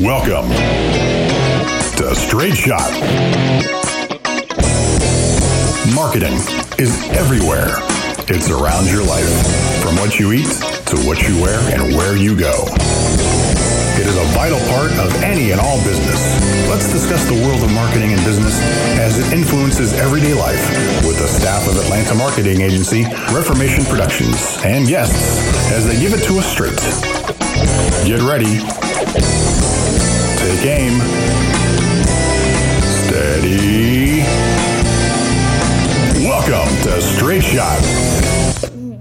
Welcome to Straight Shot. Marketing is everywhere. It surrounds your life, from what you eat to what you wear and where you go. It is a vital part of any and all business. Let's discuss the world of marketing and business as it influences everyday life with the staff of Atlanta marketing agency Reformation Productions and guests as they give it to us straight. Get ready. Take aim. Steady. Welcome to Straight Shot.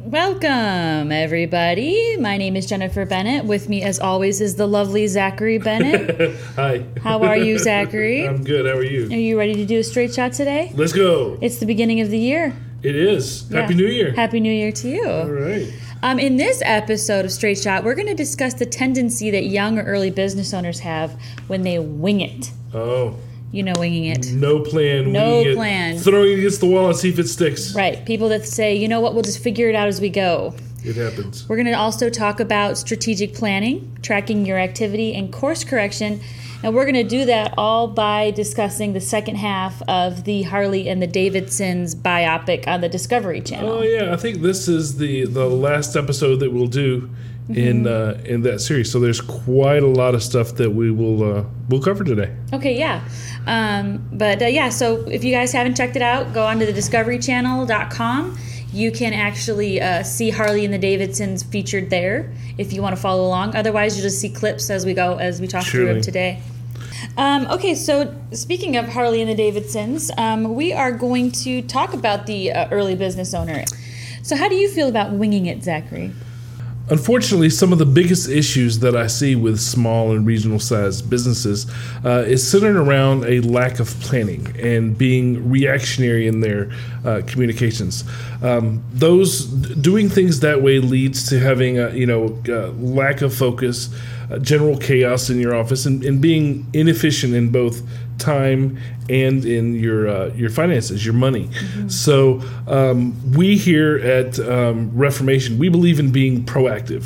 Welcome, everybody. My name is Jennifer Bennett. With me, as always, is the lovely Zachary Bennett. Hi. How are you, Zachary? I'm good. How are you? Are you? ready to do a straight shot today? Let's go. It's the beginning of the year. It is. Happy Yeah. New Year. Happy New Year to you. All right. Um, in this episode of Straight Shot, we're going to discuss the tendency that young or early business owners have when they wing it. Oh, You know, winging it. no plan. No winging it, plan. Throwing it against the wall and see if it sticks. Right. People that say, you know what, we'll just figure it out as we go. It happens. We're going to also talk about strategic planning, tracking your activity, and course correction. And we're going to do that all by discussing the second half of the Harley and the Davidsons biopic on the Discovery Channel. Oh yeah, I think this is the the last episode that we'll do in Mm-hmm. uh, in that series. So there's quite a lot of stuff that we will uh, we'll cover today. Okay, yeah. Um, but uh, yeah, so if you guys haven't checked it out, go on to the discoverychannel.com. You can actually uh, see Harley and the Davidsons featured there if you want to follow along. Otherwise, you'll just see clips as we go, as we talk through them today. Um, okay, so speaking of Harley and the Davidsons, um, we are going to talk about the uh, early business owner. So, how do you feel about winging it, Zachary? Unfortunately, some of the biggest issues that I see with small and regional sized businesses uh, is centered around a lack of planning and being reactionary in their uh, communications. Um, those doing things that way leads to having a you know uh, lack of focus, uh, general chaos in your office, and, and being inefficient in both time and in your uh, your finances, your money. So um, we here at um, Reformation, we believe in being proactive,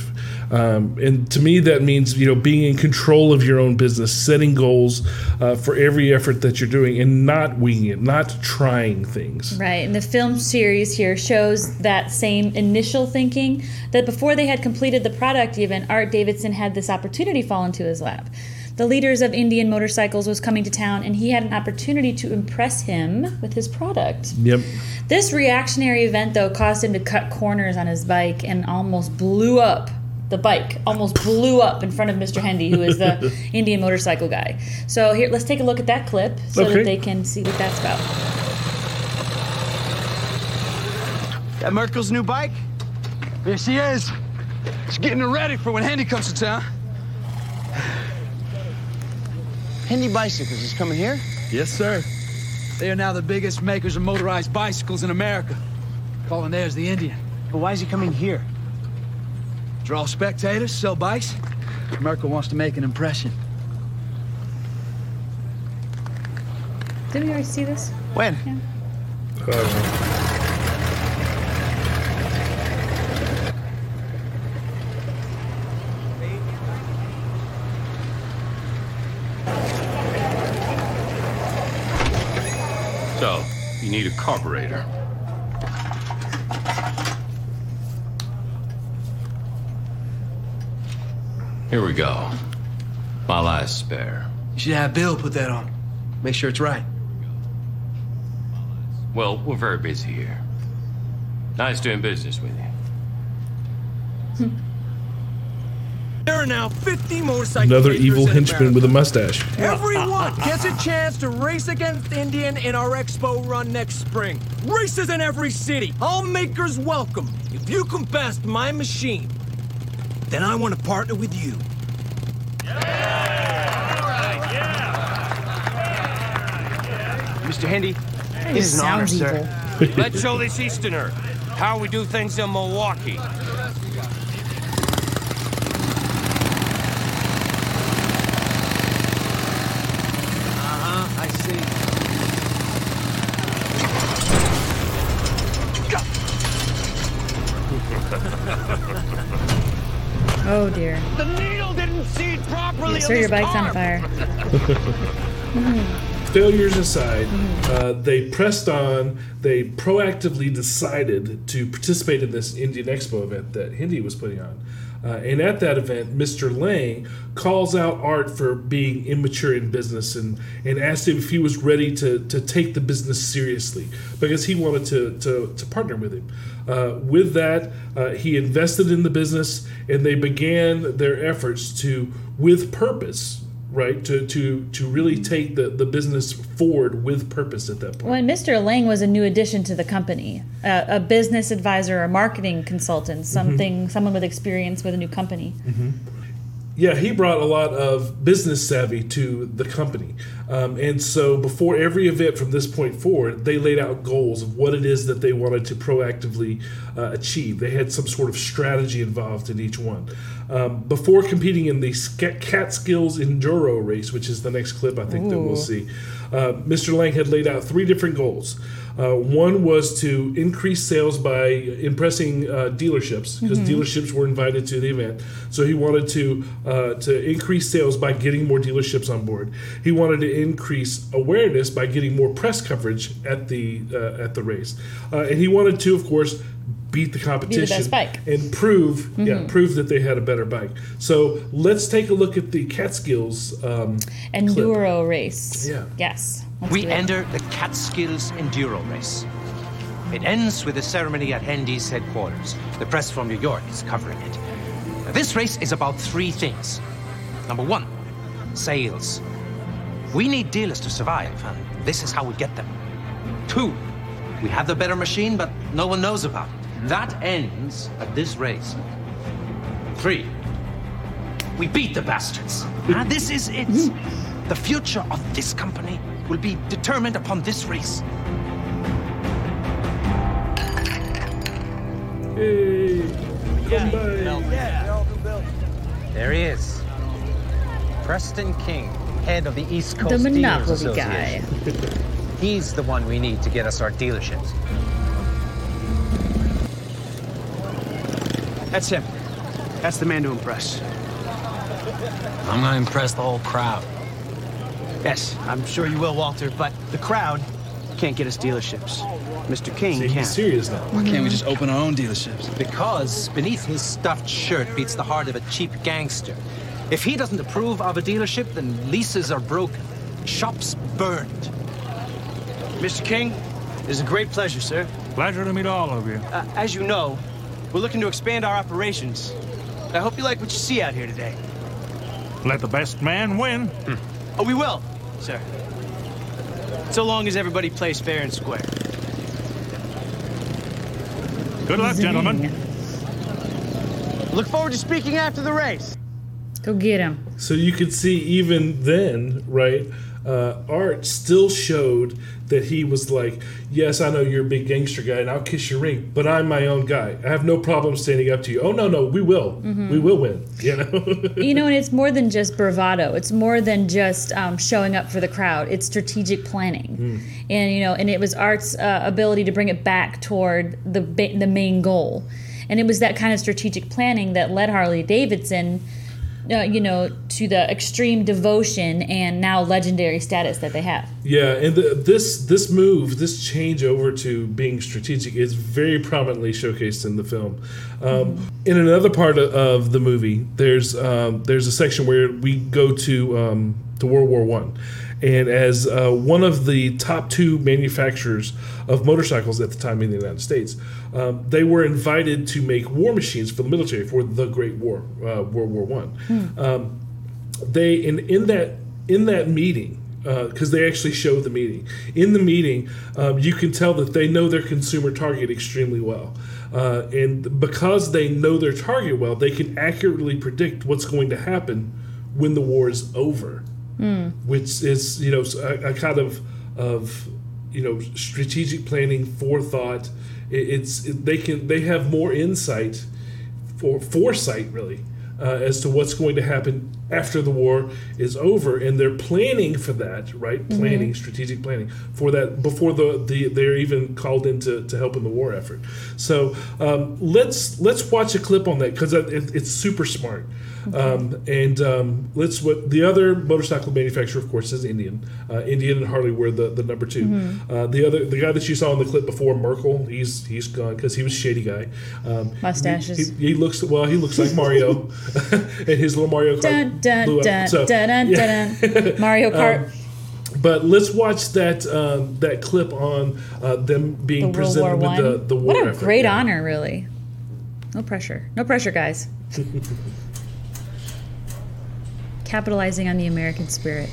um, and to me that means you know being in control of your own business, setting goals uh, for every effort that you're doing, and not winging it, not trying things. Right, and the film series here shows that same initial thinking that before they had completed the product, even Art Davidson had this opportunity fall into his lap. The leaders of Indian Motorcycles was coming to town, and he had an opportunity to impress him with his product. Yep. This reactionary event, though, caused him to cut corners on his bike and almost blew up. The bike almost blew up in front of Mr. Hendy, who is the Indian motorcycle guy. So here, let's take a look at that clip so Okay. that they can see what that's about. That Merkel's new bike? There she is. She's getting her ready for when Hendy comes to town. Hendy Bicycles is coming here? Yes, sir. They are now the biggest makers of motorized bicycles in America. Calling theirs the Indian. But why is he coming here? Draw spectators, sell bikes. Merkel wants to make an impression. Didn't we already see this? When? So, you need a carburetor. Here we go. My last spare. You should have Bill put that on. Make sure it's right. Well, we're very busy here. Nice doing business with you. There are now 50 motorcycle Another evil in henchman with a mustache. Everyone gets a chance to race against Indian in our expo run next spring. Races in every city. All makers welcome. If you can best my machine, then I want to partner with you. Mr. Hendy, It this is an honor, sounds sir. evil. Let's show this Easterner how we do things in Milwaukee. Uh-huh, I see. Oh dear. The needle didn't seed properly. Sir, your bike's on fire. failures aside, uh, they pressed on. They proactively decided to participate in this Indian Expo event that Hendy was putting on. Uh, and at that event, Mr. Lang calls out Art for being immature in business and, and asked him if he was ready to, to take the business seriously because he wanted to, to, to partner with him. Uh, with that, uh, he invested in the business and they began their efforts to, with purpose, right to to to really take the the business forward with purpose at that point. When Mr. Lang was a new addition to the company, uh, a business advisor, a marketing consultant, something, someone with experience with a new company. yeah he brought a lot of business savvy to the company. Um, and so before every event from this point forward they laid out goals of what it is that they wanted to proactively uh, achieve. They had some sort of strategy involved in each one um, before competing in the catskills enduro race which is the next clip i think that we'll see uh, mr lang had laid out three different goals uh, one was to increase sales by impressing uh, dealerships because dealerships were invited to the event. So he wanted to uh, to increase sales by getting more dealerships on board. He wanted to increase awareness by getting more press coverage at the uh, at the race, uh, and he wanted to, of course. Beat the competition bike. and prove, yeah, prove that they had a better bike. So let's take a look at the Catskills um, clip. Enduro race. Yeah. Yes. let's We do it. enter the Catskills Enduro Race. It ends with a ceremony at Hendy's headquarters. The press from New York is covering it. Now, this race is about three things. Number one, sales. We need dealers to survive, and this is how we get them. Two, we have the better machine, but no one knows about it. That ends at this race. Three, we beat the bastards. And this is it. The future of this company will be determined upon this race. Hey, come by. There he is. Preston King, head of the East Coast The Dealers Monopoly guy. He's the one we need to get us our dealerships. That's him. That's the man to impress. I'm gonna impress the whole crowd. Yes, I'm sure you will, Walter, but the crowd can't get us dealerships. Mr. King See, can. he's serious now. Why can't we just open our own dealerships? Because beneath his stuffed shirt beats the heart of a cheap gangster. If he doesn't approve of a dealership, then leases are broken, shops burned. Mr. King, it is a great pleasure, sir. Pleasure to meet all of you. Uh, as you know, we're looking to expand our operations. I hope you like what you see out here today. Let the best man win. Hmm. Oh, we will, sir. So long as everybody plays fair and square. Good luck, gentlemen. Look forward to speaking after the race. Go get him. So you could see even then, right? Uh, Art still showed that he was like, "Yes, I know you're a big gangster guy, and I'll kiss your ring, but I'm my own guy. I have no problem standing up to you. Oh no, no, we will, we will win. You know." You know, and it's more than just bravado. It's more than just um, showing up for the crowd. It's strategic planning, and you know, and it was Art's uh, ability to bring it back toward the ba- the main goal, and it was that kind of strategic planning that led Harley Davidson, uh, you know, to the extreme devotion and now legendary status that they have. Yeah, and the, this this move, this change over to being strategic is very prominently showcased in the film. Um, in another part of, of the movie, there's um, there's a section where we go to um, to World War One, and as uh, one of the top two manufacturers of motorcycles at the time in the United States, um, they were invited to make war machines for the military for the Great War, uh, World War One. Um, they in in that in that meeting because they actually show the meeting. In the meeting, um, you can tell that they know their consumer target extremely well. Uh, and because they know their target well, they can accurately predict what's going to happen when the war is over, which is you know a, a kind of of you know strategic planning, forethought. It, it's it, they can they have more insight for foresight really uh, as to what's going to happen after the war is over, and they're planning for that, right? Planning, strategic planning for that before the, the they're even called in to, to help in the war effort. So um, let's let's watch a clip on that because it, it's super smart. Um, and um, let's what the other motorcycle manufacturer, of course, is Indian. Uh, Indian and Harley were the, the number 2 Uh, the other the guy that you saw in the clip before, Merkel, he's he's gone because he was a shady guy. Um, Mustaches. He, he, he looks well. He looks like Mario, and his little Mario Kart Dun, dun, dun, So, dun, dun, yeah. Mario Kart. But let's watch that um, that clip on uh, them being the presented with the, the war what a effort. great Yeah. honor, really. No pressure. No pressure, guys. Capitalizing on the American spirit,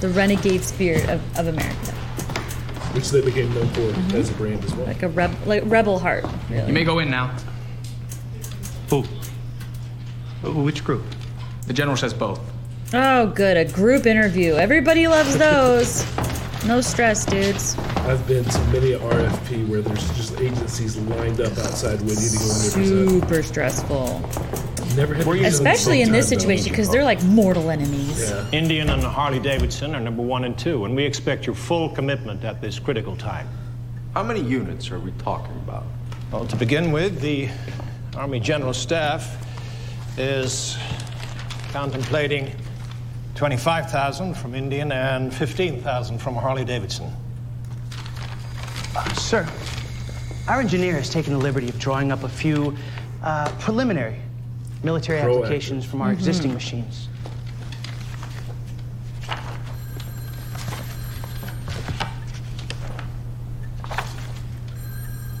the renegade spirit of, of America, which they became known for Mm-hmm. as a brand as well. like a reb, like rebel heart. Really. You may go in now. Who? Which group? The general says both. Oh, good, a group interview. Everybody loves those. No stress, dudes. I've been to many RFP where there's just agencies lined up outside waiting to go in there. Super stressful, Never had especially in this situation because they're like mortal enemies. Yeah. Indian and Harley Davidson are number one and two, and we expect your full commitment at this critical time. How many units are we talking about? Well, to begin with, the Army General Staff is contemplating 25,000 from Indian and 15,000 from Harley Davidson. Uh, sir, our engineer has taken the liberty of drawing up a few uh, preliminary military Proactive. applications from our mm-hmm. existing machines.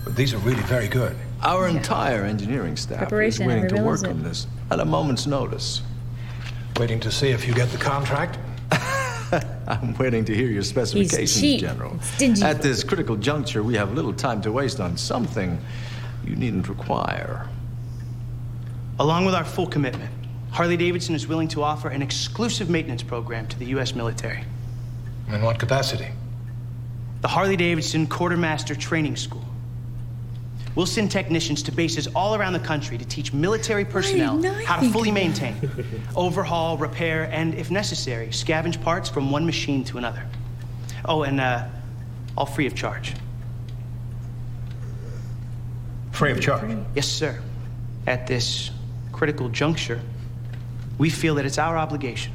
But these are really very good. Our entire engineering staff Preparation, is willing to everyone work loves on this at a moment's notice. Waiting to see if you get the contract? I'm waiting to hear your specifications, cheap. General. Stingy. At this critical juncture, we have little time to waste on something you needn't require. Along with our full commitment, Harley Davidson is willing to offer an exclusive maintenance program to the U.S. military. In what capacity? The Harley Davidson Quartermaster Training School. We'll send technicians to bases all around the country to teach military personnel how to fully maintain, overhaul, repair, and, if necessary, scavenge parts from one machine to another. Oh, and uh, all free of charge. Free of charge. Yes, sir. At this critical juncture, we feel that it's our obligation.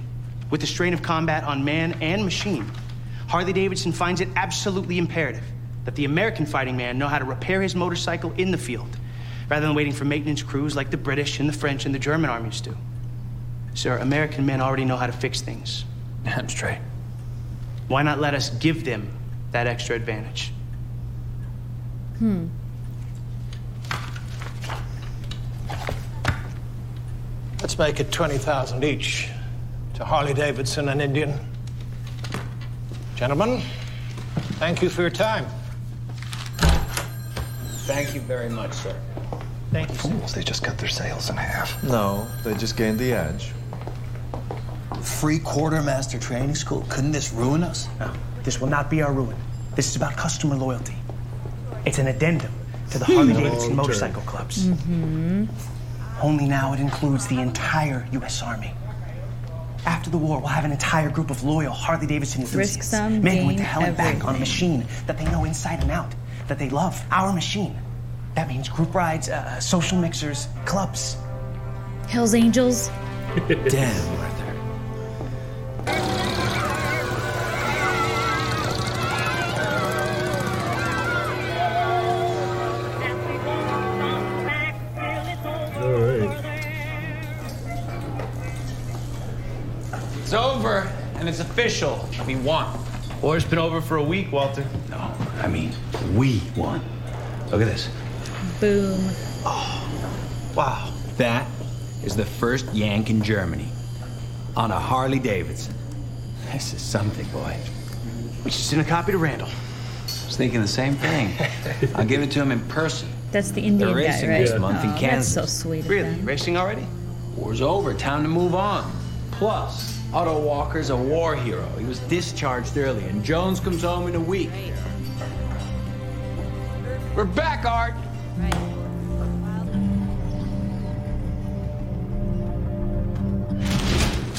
With the strain of combat on man and machine, Harley Davidson finds it absolutely imperative that the American fighting man know how to repair his motorcycle in the field, rather than waiting for maintenance crews like the British and the French and the German armies do. Sir, American men already know how to fix things. Damn straight. Why not let us give them that extra advantage? Hmm. Let's make it 20,000 each to Harley Davidson and Indian. Gentlemen, thank you for your time. Thank you very much, sir. Thank you, sir. They just cut their sales in half. No, they just gained the edge. Free quartermaster training school. Couldn't this ruin us? No, this will not be our ruin. This is about customer loyalty. It's an addendum to the Harley Davidson motorcycle clubs. Mm-hmm. Only now it includes the entire U.S. Army. After the war, we'll have an entire group of loyal Harley Davidson enthusiasts. some, men who went to hell and back on a machine that they know inside and out, that they love, our machine. That means group rides, uh, social mixers, clubs. Hell's Angels. Damn, official. We won. War's been over for a week, Walter. No, I mean, we won. Look at this. Boom. Oh, wow. That is the first Yank in Germany on a Harley Davidson. This is something, boy. We should send a copy to Randall. I was thinking the same thing. I'll give it to him in person. That's the Indian They're guy, racing right? this month in Oh, That's Kansas. so sweet. of Really? them. Racing already? War's over. Time to move on. Plus, Otto Walker's a war hero. He was discharged early, and Jones comes home in a week. We're back, Art.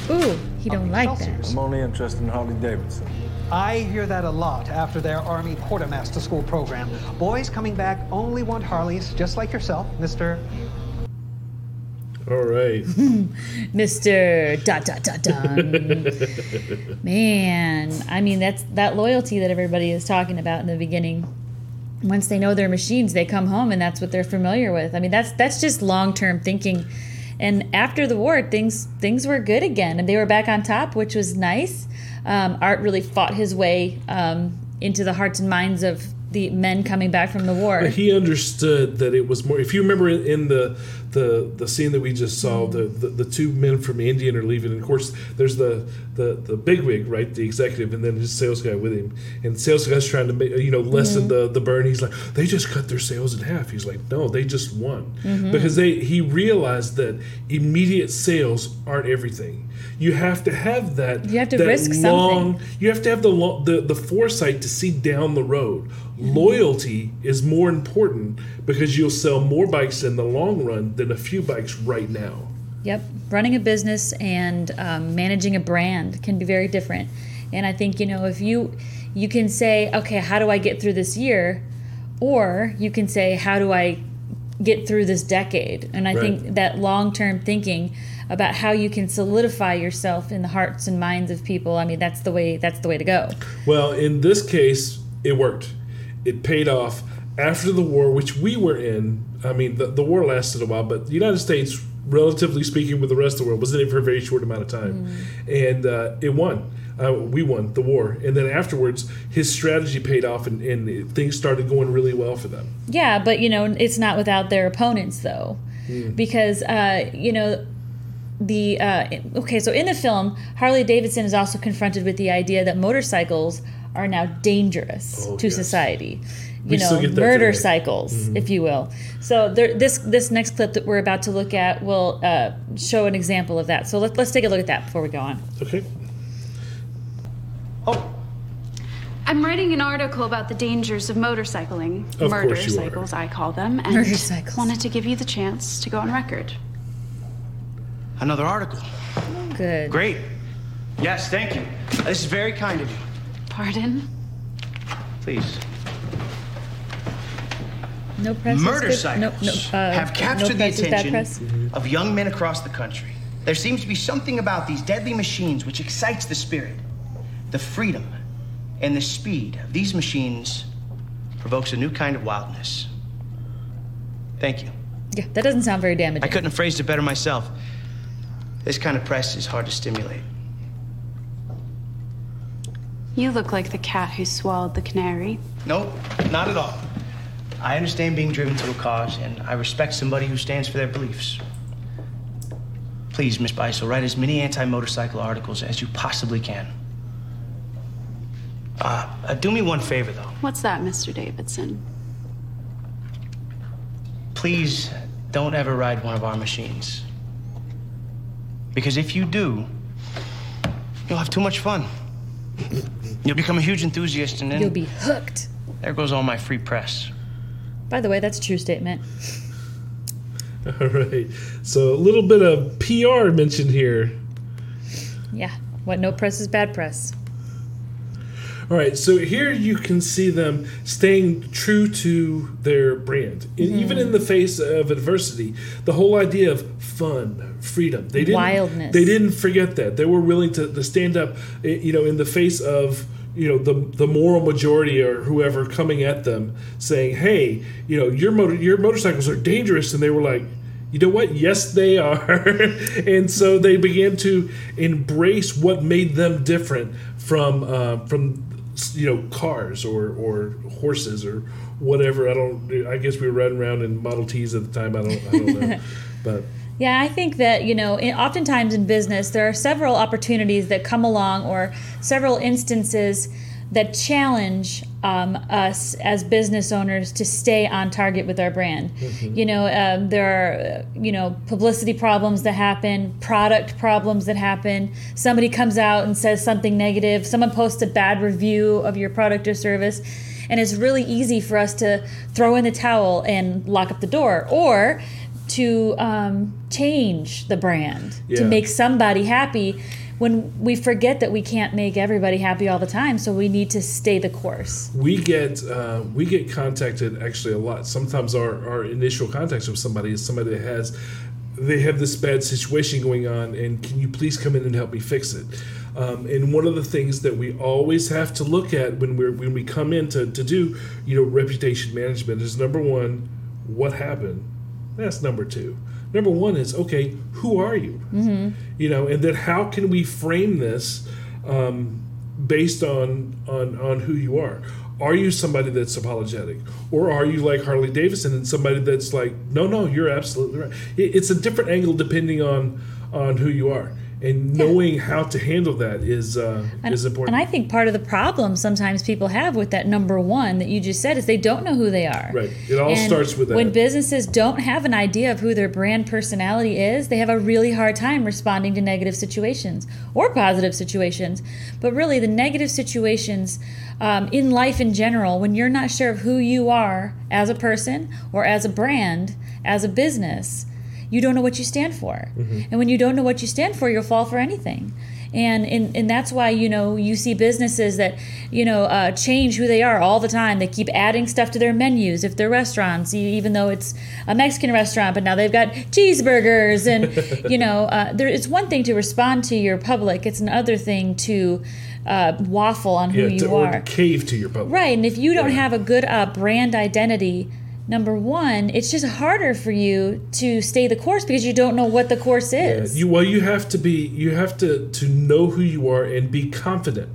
Ooh, he don't like that. I'm only interested in Harley Davidson. I hear that a lot after their Army Quartermaster School program. Boys coming back only want Harleys, just like yourself, Mr. All right. Mr. Dot dot dot dun. Man, I mean that's that loyalty that everybody is talking about in the beginning. Once they know their machines, they come home and that's what they're familiar with. I mean that's that's just long term thinking. And after the war, things things were good again, and they were back on top, which was nice. Um, Art really fought his way um, into the hearts and minds of the men coming back from the war. But he understood that it was more. If you remember in, in the the the scene that we just saw, the, the the two men from Indian are leaving, and of course there's the the the bigwig, right, the executive, and then his sales guy with him, and sales guy's trying to make you know lessen Mhm. the the burn. He's like, they just cut their sales in half. He's like, no, they just won Mhm. because they he realized that immediate sales aren't everything. You have to have that. You have to risk long, You have to have the, the the foresight to see down the road. Loyalty is more important because you'll sell more bikes in the long run than a few bikes right now. Yep, running a business and um, managing a brand can be very different. And I think you know if you you can say, okay, how do I get through this year, or you can say, how do I get through this decade? And I Right. think that long term thinking about how you can solidify yourself in the hearts and minds of people. I mean, that's the way that's the way to go. Well, in this case, it worked. It paid off after the war, which we were in. I mean, the, the war lasted a while, but the United States, relatively speaking, with the rest of the world, was in it for a very short amount of time, and uh, it won. Uh, we won the war, and then afterwards, his strategy paid off, and, and things started going really well for them. Yeah, but you know, it's not without their opponents though, Mm. because uh, you know the uh, okay. So in the film, Harley Davidson is also confronted with the idea that motorcycles are now dangerous Oh, to yes. society. You still know, murder today. cycles, Mhm. if you will. So there, this this next clip that we're about to look at will uh, show an example of that. So let, let's take a look at that before we go on. Okay. Oh. I'm writing an article about the dangers of motorcycling. Of murder course you are. cycles, I call them. And Murder cycles. wanted to give you the chance to go on record. Another article. Good. Great. Yes, thank you. This is very kind of you. Pardon? Please. No press. is Murder good? cycles No, no, uh, have captured no the press is bad attention of young men across the country. There seems to be something about these deadly machines which excites the spirit. The freedom and the speed of these machines provokes a new kind of wildness. Thank you. Yeah, that doesn't sound very damaging. I couldn't have phrased it better myself. This kind of press is hard to stimulate. You look like the cat who swallowed the canary. Nope, not at all. I understand being driven to a cause, and I respect somebody who stands for their beliefs. Please, Miss Beisel, write as many anti-motorcycle articles as you possibly can. Uh, uh, do me one favor, though. What's that, Mr. Davidson? Please don't ever ride one of our machines. Because if you do, you'll have too much fun. You'll become a huge enthusiast, and then You'll be hooked. there goes all my free press. By the way, that's a true statement. All right. So a little bit of PR mentioned here. Yeah. What no press is bad press. All right, so here you can see them staying true to their brand, and Mhm. even in the face of adversity. The whole idea of fun, freedom, they didn't Wildness. They didn't forget that. They were willing to, to stand up, eh, you know, in the face of you know the the moral majority or whoever coming at them, saying, "Hey, you know, your motor your motorcycles are dangerous," and they were like. You know what? Yes, they are. and so they began to embrace what made them different from uh, from you know cars or or horses or whatever. I don't. I guess we were riding around in Model Ts at the time. I don't. I don't know. but Yeah, I think that, you know, in, oftentimes in business, there are several opportunities that come along or several instances that challenge um, us as business owners to stay on target with our brand. Mhm. You know, um, there are, you know, publicity problems that happen, product problems that happen. Somebody comes out and says something negative, someone posts a bad review of your product or service. And it's really easy for us to throw in the towel and lock up the door. Or to um, change the brand to make somebody happy when we forget that we can't make everybody happy all the time so we need to stay the course we get uh, we get contacted actually a lot. Sometimes our, our initial contact with somebody is somebody that has they have this bad situation going on, and can you please come in and help me fix it? Um, and one of the things that we always have to look at when we're when we come in to, to do you know reputation management is number one, what happened? That's number two. Number one is okay, who are you? mm-hmm. you know and then how can we frame this um, based on on on who you are are you somebody that's apologetic or are you like harley davidson and somebody that's like no no you're absolutely right It- it's a different angle depending on on who you are and knowing how to handle that is uh, And, is important and I think part of the problem sometimes people have with that number one that you just said is they don't know who they are. right it all And starts with that When businesses don't have an idea of who their brand personality is, they have a really hard time responding to negative situations or positive situations. But really, the negative situations um, in life in general, when you're not sure of who you are as a person or as a brand, as a business, you don't know what you stand for. Mhm. And when you don't know what you stand for, you'll fall for anything. And, and and that's why you know you see businesses that you know uh, change who they are all the time. They keep adding stuff to their menus. If they're restaurants, even though it's a Mexican restaurant, but now they've got cheeseburgers and you know uh, there, it's one thing to respond to your public. It's another thing to uh, waffle on who yeah, you to, or are. cave to your public Right, and if you don't have a good uh, brand identity, number one, it's just harder for you to stay the course because you don't know what the course is. You well, you have to be you have to to know who you are and be confident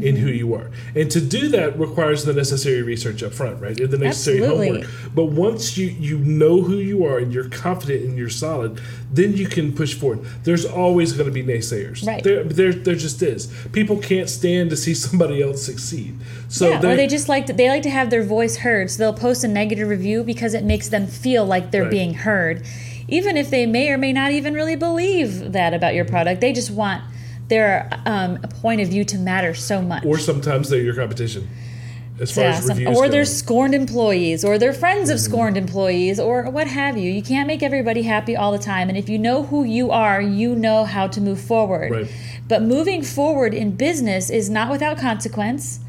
in Mm-hmm. who you are. And to do that requires the necessary research up front, right? The necessary Absolutely. homework. But once you you know who you are and you're confident and you're solid, then you can push forward. There's always going to be naysayers. Right. There, there there just is. People can't stand to see somebody else succeed. So yeah, or they just like to, they like to have their voice heard, so they'll post a negative review because it makes them feel like they're Right. being heard, even if they may or may not even really believe that about your product. They just want their um, point of view to matter so much. or sometimes they're your competition. As far Yeah, as some- or go. they're scorned employees, or they're friends of scorned employees, or what have you. You can't make everybody happy all the time. And if you know who you are, you know how to move forward. Right. But moving forward in business is not without consequence.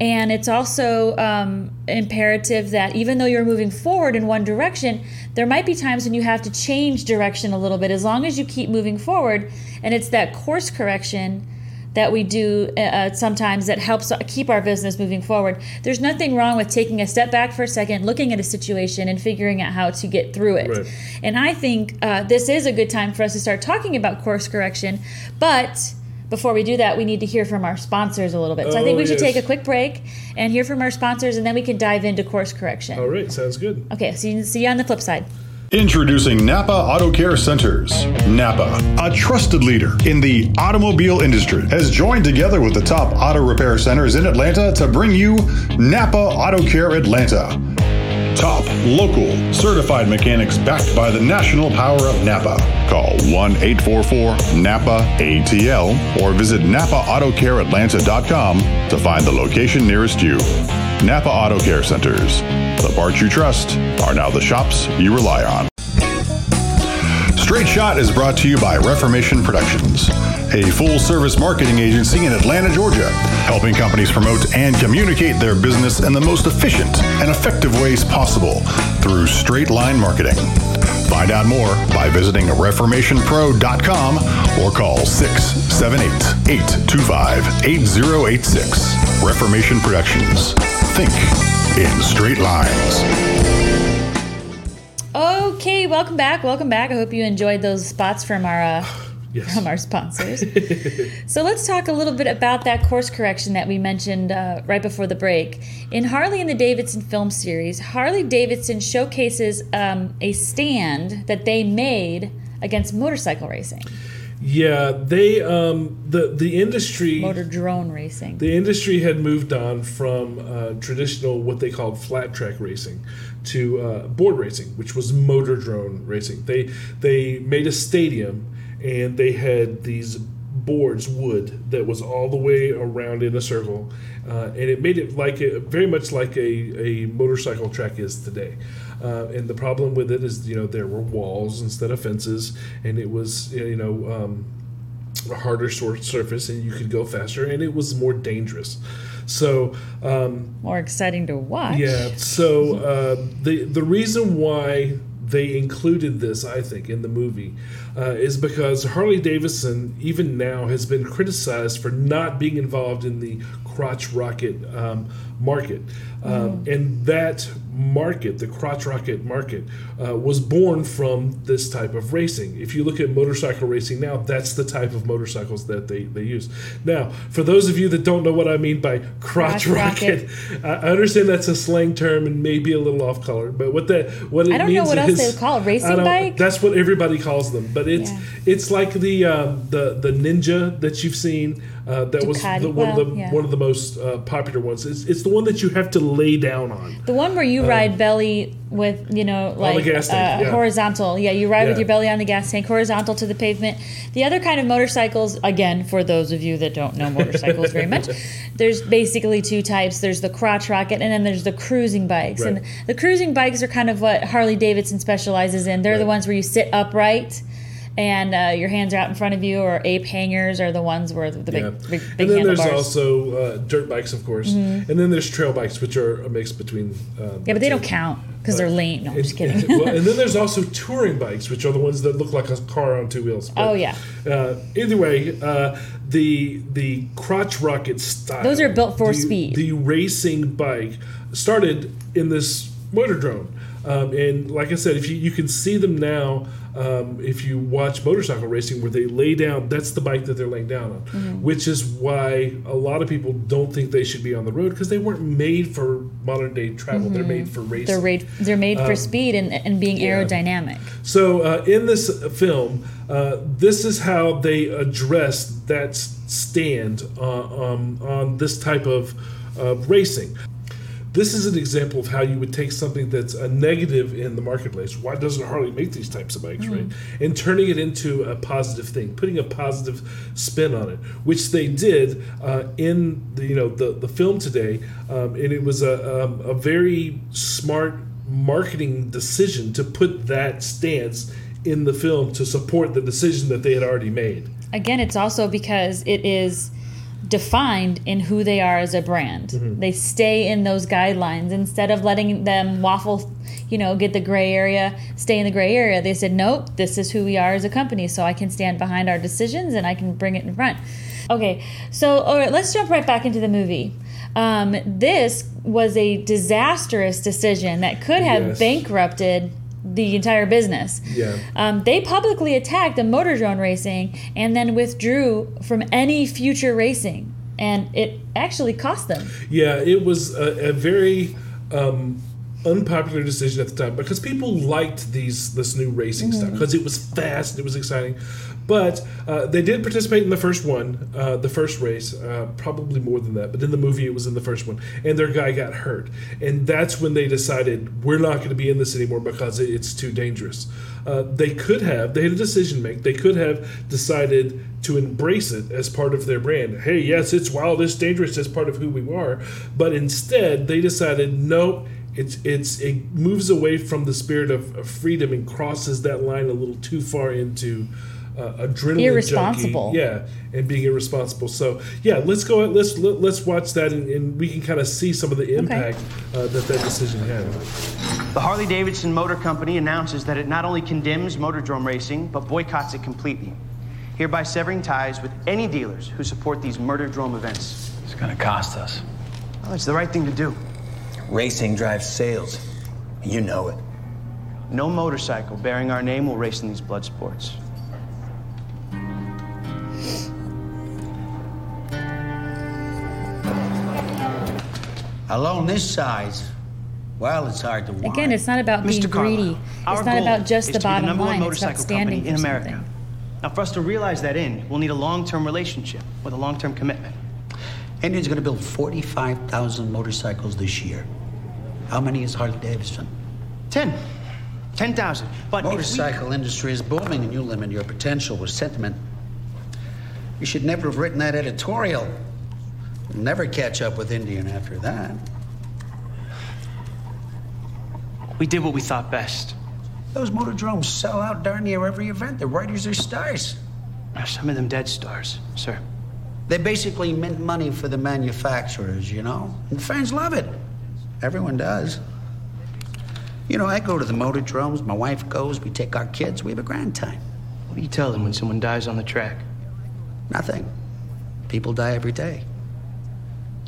And it's also um, imperative that even though you're moving forward in one direction, there might be times when you have to change direction a little bit as long as you keep moving forward. And it's that course correction that we do uh, uh, sometimes that helps keep our business moving forward. There's nothing wrong with taking a step back for a second, looking at a situation, and figuring out how to get through it. Right. And I think uh, this is a good time for us to start talking about course correction. But before we do that, we need to hear from our sponsors a little bit. So I think Oh, we should yes. take a quick break and hear from our sponsors, and then we can dive into course correction. All right, sounds good. Okay, so you, see you on the flip side. Introducing Napa Auto Care Centers. Napa, a trusted leader in the automobile industry, has joined together with the top auto repair centers in Atlanta to bring you Napa Auto Care Atlanta. Top, local, certified mechanics backed by the national power of Napa. Call 1 844 NAPA ATL or visit NapaAutoCareAtlanta.com to find the location nearest you. Napa Auto Care Centers. The parts you trust are now the shops you rely on. Straight Shot is brought to you by Reformation Productions, a full service marketing agency in Atlanta, Georgia, helping companies promote and communicate their business in the most efficient and effective ways possible through straight line marketing. Find out more by visiting reformationpro.com or call 678 825 8086. Reformation Productions. Think in straight lines. Okay, welcome back. Welcome back. I hope you enjoyed those spots from our uh, Yes. from our sponsors. so let's talk a little bit about that course correction that we mentioned uh, right before the break. In Harley and the Davidson film series, Harley Davidson showcases um, a stand that they made against motorcycle racing, Yeah, they um the the industry motordrome racing. the industry had moved on from uh, traditional what they called flat track racing to uh, board racing, which was motordrome racing. They they made a stadium and they had these boards wood that was all the way around in a circle uh, and it made it like a, very much like a, a motorcycle track is today Uh, and the problem with it is, you know, there were walls instead of fences, and it was, you know, um, a harder sort surface, and you could go faster, and it was more dangerous. So, um, More exciting to watch. yeah. So uh, the the reason why they included this, I think, in the movie, uh, is because Harley Davidson, even now, has been criticized for not being involved in the crotch rocket um, market, um, and that market, the crotch rocket market, uh, was born from this type of racing. If you look at motorcycle racing now, that's the type of motorcycles that they, they use. Now, for those of you that don't know what I mean by crotch, Crotch rocket, I I understand that's a slang term and maybe a little off color, but what that what it I don't know what else they call it. Racing bike? That's what everybody calls them, but it's Yeah. it's like the um, the the Ninja that you've seen. Uh, that was the, one well, of the yeah. one of the most uh, popular ones. It's, it's the one that you have to lay down on. The one where you Um, ride belly with, you know, the like gas tank, uh, yeah. horizontal. Yeah, you ride with your belly on the gas tank, horizontal to the pavement. The other kind of motorcycles, again, for those of you that don't know motorcycles very much, there's basically two types. There's the crotch rocket, and then there's the cruising bikes. And the cruising bikes are kind of what Harley Davidson specializes in. They're the ones where you sit upright. And uh, your hands are out in front of you, or ape hangers are the ones where the big, Yeah. big, big and then there's also uh, dirt bikes, of course, Mhm. and then there's trail bikes, which are a mix between. Uh, yeah, but they don't count because they're lean. No, I'm just kidding. well, and then there's also touring bikes, which are the ones that look like a car on two wheels. Oh, yeah. Uh, either way, uh, the the crotch rocket style. Those are built for the- speed. The racing bike started in this motordrome, um, and like I said, if you you can see them now. Um, if you watch motorcycle racing, where they lay down, that's the bike that they're laying down on, Mhm. which is why a lot of people don't think they should be on the road because they weren't made for modern day travel. They're Mhm. made for racing. They're made, they're made for Um, speed and, and being yeah. aerodynamic. So uh, in this film, uh, this is how they address that stand uh, um, on this type of uh, racing. This is an example of how you would take something that's a negative in the marketplace. Why doesn't Harley make these types of bikes, right? And turning it into a positive thing, putting a positive spin on it, which they did uh, in the you know the the film today, um, and it was a um, a very smart marketing decision to put that stance in the film to support the decision that they had already made. Again, it's also because it is defined in who they are as a brand. Mhm. They stay in those guidelines instead of letting them waffle, you know, get the gray area, stay in the gray area. They said, nope, this is who we are as a company, so I can stand behind our decisions and I can bring it in front. Okay, so all right, let's jump right back into the movie. Um, this was a disastrous decision that could have Yes. bankrupted the entire business. Yeah. Um, they publicly attacked the motordrome racing and then withdrew from any future racing. And it actually cost them. Yeah, it was a, a very um, unpopular decision at the time because people liked these this new racing stuff Mhm. because it was fast, it was exciting. But uh, they did participate in the first one, uh, the first race, uh, probably more than that. But in the movie, it was in the first one, and their guy got hurt, and that's when they decided we're not going to be in this anymore because it's too dangerous. Uh, they could have, they had a decision to make. They could have decided to embrace it as part of their brand. Hey, yes, it's wild, it's dangerous, it's part of who we are. But instead, they decided, no it's it's it moves away from the spirit of, of freedom and crosses that line a little too far into uh, adrenaline Irresponsible. junkie. Yeah, and being irresponsible. So yeah, let's go. Let's let, let's watch that, and, and we can kind of see some of the impact uh, that that decision had. The Harley Davidson Motor Company announces that it not only condemns motordrome racing, but boycotts it completely, hereby severing ties with any dealers who support these murder drone events. It's gonna cost us. Well, it's the right thing to do. Racing drives sales. You know it. No motorcycle bearing our name will race in these blood sports. Alone this size, well, it's hard to watch. Again, it's not about being Mr. Carla, greedy. It's not about just the to be bottom number one line. It's about standing company in America. something. Now, for us to realize that end, we'll need a long-term relationship with a long-term commitment. Indian's gonna build 45,000 motorcycles this year. How many is Harley Davidson? Ten. 10,000. But if we- motorcycle industry is booming and you limit your potential with sentiment. You should never have written that editorial. Never catch up with Indian after that. We did what we thought best. Those motordromes sell out darn near every event. The writers are stars. Some of them dead stars, sir. They basically mint money for the manufacturers, you know? And fans love it. Everyone does. You know, I go to the motordromes, my wife goes, we take our kids, we have a grand time. What do you tell them when someone dies on the track? Nothing. People die every day.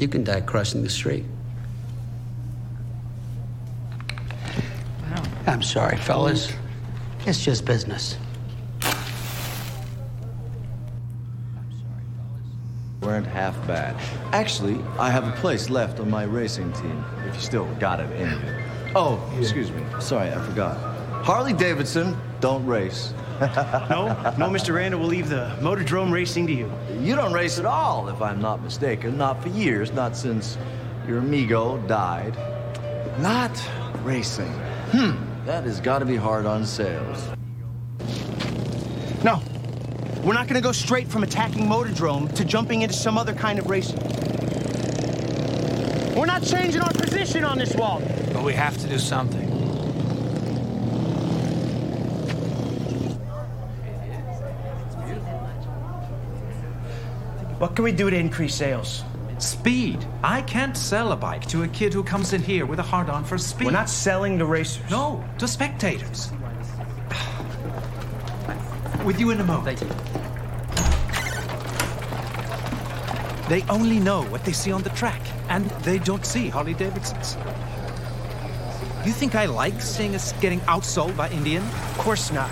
You can die crossing the street. I'm sorry, fellas. It's just business. Weren't half bad. Actually, I have a place left on my racing team, if you still got it in you. Oh, excuse me. Sorry, I forgot. Harley Davidson, don't race. No, no, Mr. Randall, we'll leave the motordrome racing to you. You don't race at all, if I'm not mistaken. Not for years, not since your amigo died. Not racing. Hmm, that has got to be hard on sales. No, we're not gonna go straight from attacking motordrome to jumping into some other kind of racing. We're not changing our position on this wall. But we have to do something. What can we do to increase sales? Speed. I can't sell a bike to a kid who comes in here with a hard on for speed. We're not selling to racers. No, to spectators. With you in a moment. They only know what they see on the track, and they don't see Harley Davidsons. You think I like seeing us getting outsold by Indian? Of course not.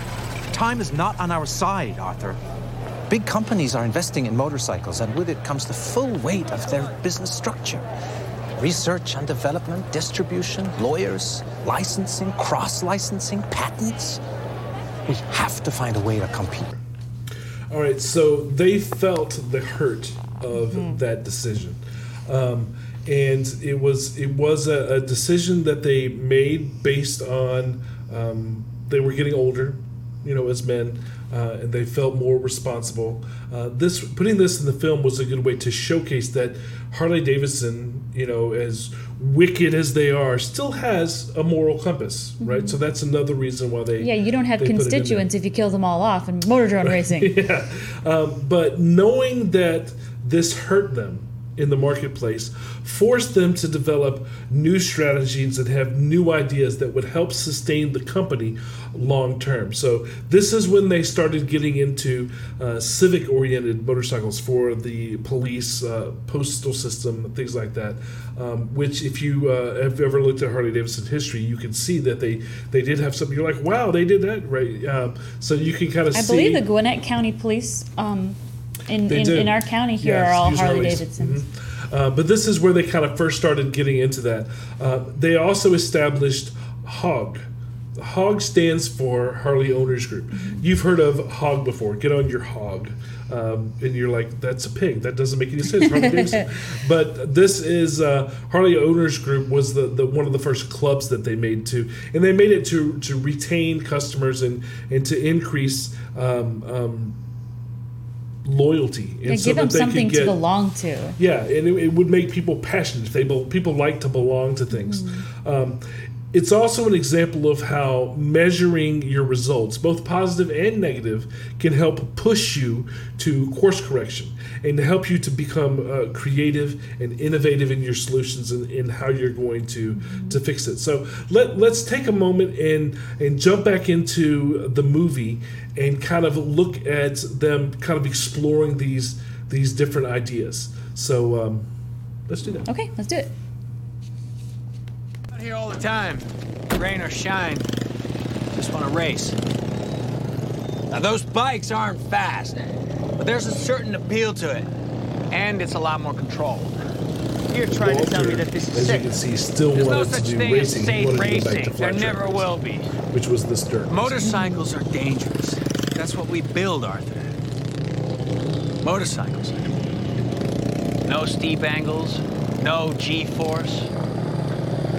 Time is not on our side, Arthur. Big companies are investing in motorcycles, and with it comes the full weight of their business structure. Research and development, distribution, lawyers, licensing, cross licensing, patents. We have to find a way to compete. All right, so they felt the hurt of that decision, um, and it was it was a, a decision that they made based on um, they were getting older, you know, as men, uh, and they felt more responsible. Uh, this putting this in the film was a good way to showcase that Harley Davidson, you know, as wicked as they are, still has a moral compass, right? So that's another reason why they Yeah, you don't have they put it in there. constituents if you kill them all off in motordrome racing. yeah. Um, but knowing that this hurt them in the marketplace forced them to develop new strategies and have new ideas that would help sustain the company long term. So this is when they started getting into uh, civic oriented motorcycles for the police, uh, postal system, things like that. Um, which, if you uh, have ever looked at Harley Davidson history, you can see that they they did have something. You're like, wow, they did that right. Um, so you can kind of I see. I believe the Gwinnett County Police um, in, in, in our county here Yes, are all Harley. Davidsons. Mhm. Uh, but this is where they kind of first started getting into that. Uh, they also established HOG. HOG stands for Harley Owners Group. Mm-hmm. You've heard of HOG before. Get on your HOG. Um, and you're like, that's a pig. That doesn't make any sense. But this is uh, Harley Owners Group was the, the one of the first clubs that they made to, and they made it to to retain customers and and to increase um, um, loyalty. And Yeah, so give them that they could something to belong to. yeah, and it, it would make people passionate. They bel- people like to belong to things. Um, it's also an example of how measuring your results, both positive and negative, can help push you to course correction and to help you to become uh, creative and innovative in your solutions and in how you're going to to fix it. So let let's take a moment and and jump back into the movie and kind of look at them kind of exploring these these different ideas. So um, let's do that. Okay, let's do it. Out here all the time, rain or shine. Just want to race. Now, those bikes aren't fast, but there's a certain appeal to it, and it's a lot more controlled. You're trying to tell me that this is as sick. you can see, still There's no such to do thing as racing. He safe wanted to go back racing. There never will be. which was the dirt. Motorcycles are dangerous. That's what we build, Arthur. Motorcycles. No steep angles, no G-force.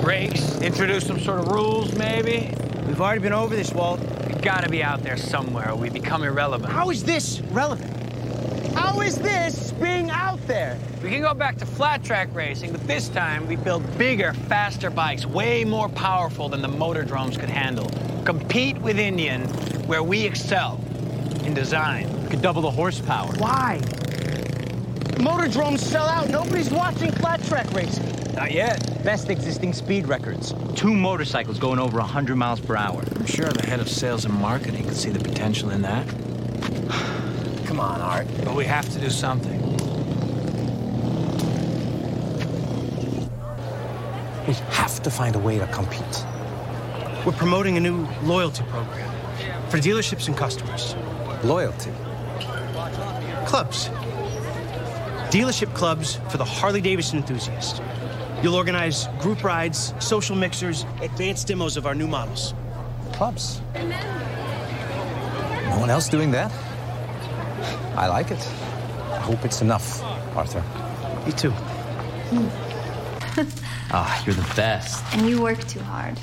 Brakes, introduce some sort of rules, maybe. We've already been over this, Walt. We gotta be out there somewhere or we become irrelevant. How is this relevant? How is this being out there? We can go back to flat track racing, but this time we build bigger, faster bikes, way more powerful than the motordromes could handle. Compete with Indian where we excel in design. We could double the horsepower. Why? Motordromes sell out. Nobody's watching flat track racing. Not yet. Best existing speed records. Two motorcycles going over 100 miles per hour. I'm sure the head of sales and marketing could see the potential in that. Come on, Art. But we have to do something. We have to find a way to compete. We're promoting a new loyalty program for dealerships and customers. Loyalty? Clubs. Dealership clubs for the Harley Davidson enthusiast. You'll organize group rides, social mixers, advanced demos of our new models. Clubs? No one else doing that? I like it. I hope it's enough, Arthur. Me too. Ah, you're the best. And you work too hard.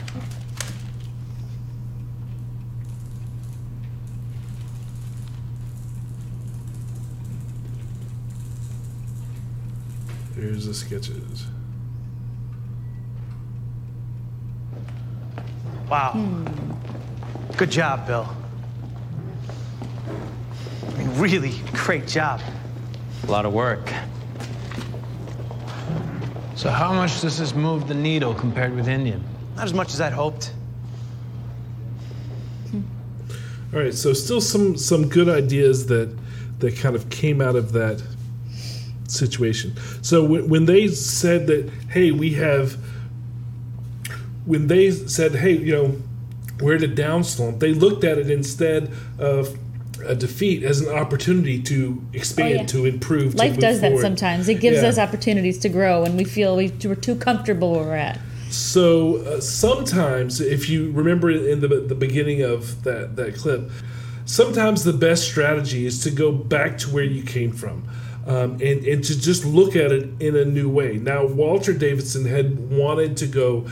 Here's the sketches. Wow. Hmm. Good job, Bill. I mean, really great job. A lot of work. So how much does this move the needle compared with Indian? Not as much as I'd hoped. Hmm. All right, so still some some good ideas that that kind of came out of that situation. So when, when they said that, hey, we have, when they said, hey, you know, we're at a downslump, they looked at it instead of a defeat as an opportunity to expand, Oh, yeah. to improve. to Life move does that sometimes. It gives Yeah. us opportunities to grow when we feel we, we're too comfortable where we're at. So uh, sometimes, if you remember in the the beginning of that that clip, sometimes the best strategy is to go back to where you came from. Um, and, and to just look at it in a new way. Now, Walter Davidson had wanted to go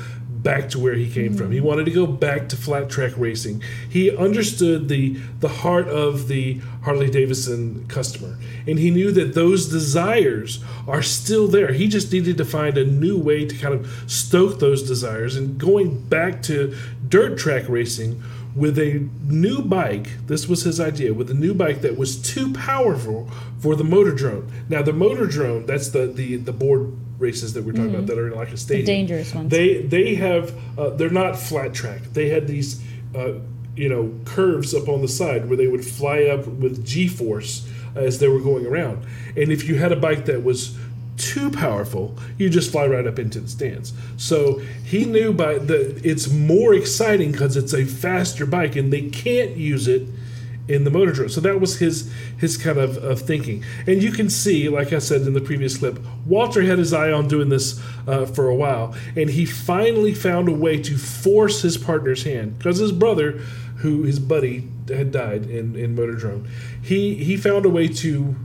back to where he came from. He mm-hmm. wanted to go back to flat track racing. He understood the the heart of the Harley Davidson customer, and he knew that those desires are still there. He just needed to find a new way to kind of stoke those desires. And going back to dirt track racing with a new bike, this was his idea, with a new bike that was too powerful for the motordrome. Now, the motordrome, that's the the the board races that we're talking Mhm. about that are in like a stadium. dangerous ones. They they have uh, they're not flat track. They had these uh, you know curves up on the side where they would fly up with G force as they were going around. And if you had a bike that was too powerful, you just fly right up into the stands. So he knew by the it's more exciting because it's a faster bike and they can't use it in the motordrome. So that was his his kind of, of thinking. And you can see, like I said in the previous clip, Walter had his eye on doing this uh, for a while, and he finally found a way to force his partner's hand because his brother, who his buddy had died in in motordrome, he he found a way to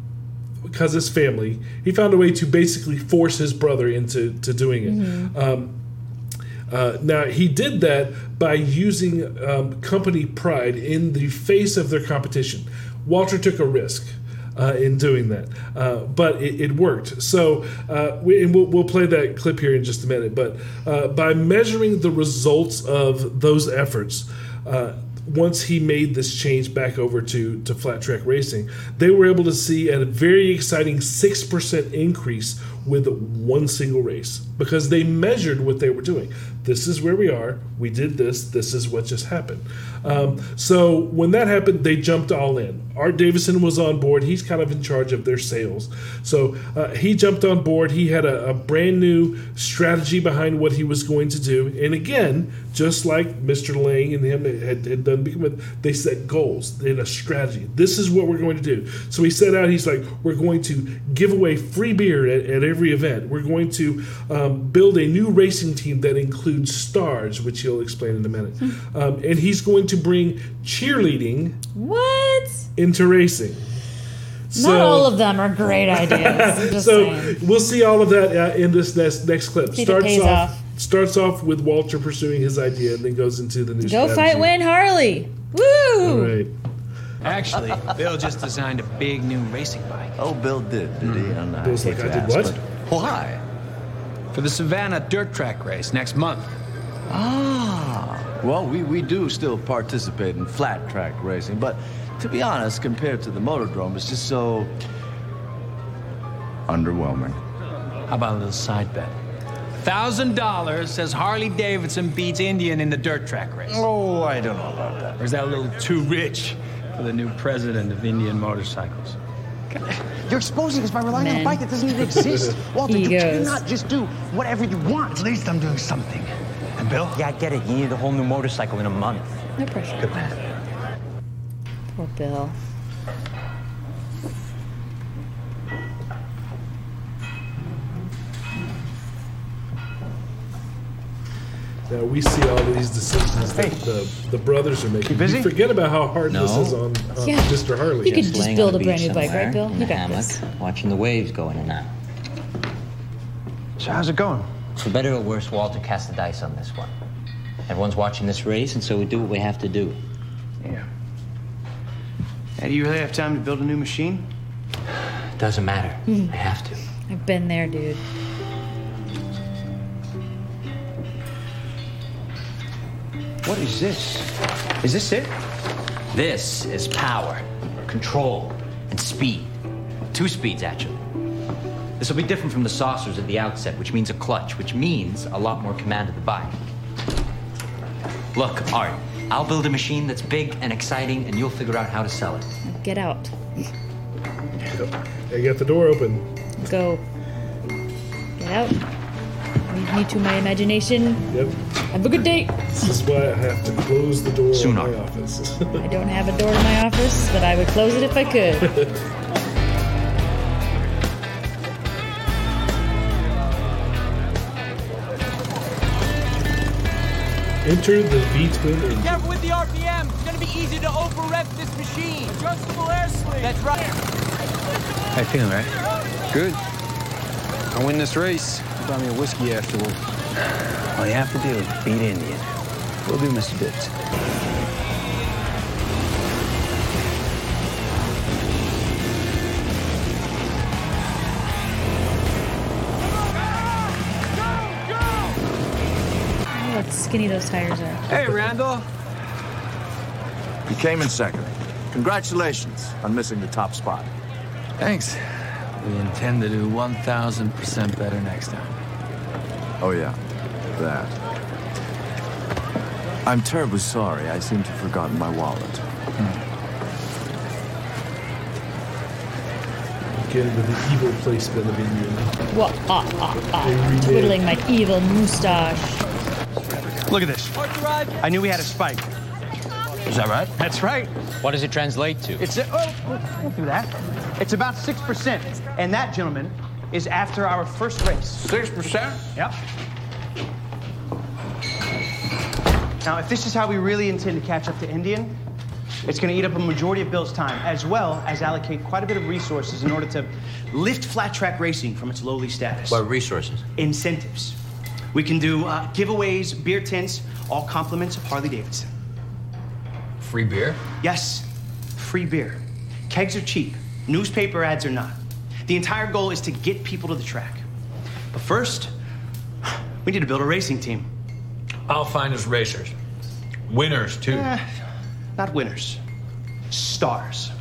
because his family, he found a way to basically force his brother into to doing it. Mhm. Um, uh, now he did that by using um, company pride in the face of their competition. Walter took a risk uh, in doing that, uh, but it, it worked. So uh, we, and we'll, we'll play that clip here in just a minute. But uh, by measuring the results of those efforts. Uh, once he made this change back over to, to flat track racing, they were able to see a very exciting 6% increase with one single race because they measured what they were doing. This is where we are. We did this. This is what just happened. Um, so when that happened, they jumped all in. Art Davidson was on board. He's kind of in charge of their sales. So uh, he jumped on board. He had a, a brand new strategy behind what he was going to do. And again, just like Mr. Lang and him had, had done, they set goals and a strategy. This is what we're going to do. So he set out, he's like, we're going to give away free beer at, at every event. We're going to um, build a new racing team that includes stars, which he'll explain in a minute. Um, and he's going to bring cheerleading What? into racing. Not all of them are great ideas. Just so saying. we'll see all of that uh, in this next next clip. See if it pays off. starts off with Walter pursuing his idea, and then goes into the new. Go strategy. fight, win, Harley. Woo! All right. Actually, Bill just designed a big new racing bike. Oh, Bill did, did he? And I Bill's hate like, I did ask, what? Why? For the Savannah dirt track race next month. Ah. Well, we, we do still participate in flat track racing, but to be honest, compared to the motordrome, it's just so underwhelming. How about a little side bet? Thousand dollars says Harley Davidson beats Indian in the dirt track race. Oh, I don't know about that. Or is that a little too rich for the new president of Indian Motorcycles? You're exposing us by relying on a bike that doesn't even exist. Walter, you Egos. cannot just do whatever you want. At least I'm doing something. And Bill? Yeah, I get it. You need a whole new motorcycle in a month. No pressure. Good man. Poor Bill. Now we see all these decisions that the, the brothers are making. busy? You forget about how hard this is on, on Yeah. Mr. Harley. You could just Laying build a the brand beach new bike, right, somewhere Bill? in You a got hammock, this. watching the waves go in and out. So how's it going? For better or worse, Walter cast the dice on this one. Everyone's watching this race, and so we do what we have to do. Yeah. Hey, do you really have time to build a new machine? Doesn't matter. Mhm. I have to. I've been there, dude. What is this? Is this it? This is power, control, and speed. Two speeds, actually. This will be different from the saucers at the outset, which means a clutch, which means a lot more command of the bike. Look, Art, I'll build a machine that's big and exciting, and you'll figure out how to sell it. Get out. I got the door open. Go. Get out. Leave me to my imagination. Yep. Have a good day. This is why I have to close the door Soon, of my office. I don't have a door to my office, but I would close it if I could. Enter the V-twin engine. Careful with the RPM. It's gonna be easy to over rev this machine. Adjustable air sling. That's right. How you feeling, right? Good. I win this race. Buy me a whiskey afterward. All you have to do is beat Indian. We'll do, Mr. Dix. Look skinny those tires are. Hey, Randall. You came in second. Congratulations on missing the top spot. Thanks. We intend to do 1,000% better next time. Oh, yeah. That. I'm terribly sorry. I seem to have forgotten my wallet. Get into the evil placement of Indian. What? Ah, ah, ah. Twiddling my evil mustache. Look at this. I knew we had a spike. Is that right? That's right. What does it translate to? It's a, oh, don't do that. It's about six percent, and that gentleman is after our first race. Six percent? Yep. Now, if this is how we really intend to catch up to Indian, it's going to eat up a majority of Bill's time, as well as allocate quite a bit of resources in order to lift flat track racing from its lowly status. What resources? Incentives. We can do uh, giveaways, beer tents, all compliments of Harley Davidson. Free beer? Yes, free beer. Kegs are cheap. Newspaper ads are not. The entire goal is to get people to the track. But first, we need to build a racing team. I'll find us racers. Winners, too. Eh, not winners, stars.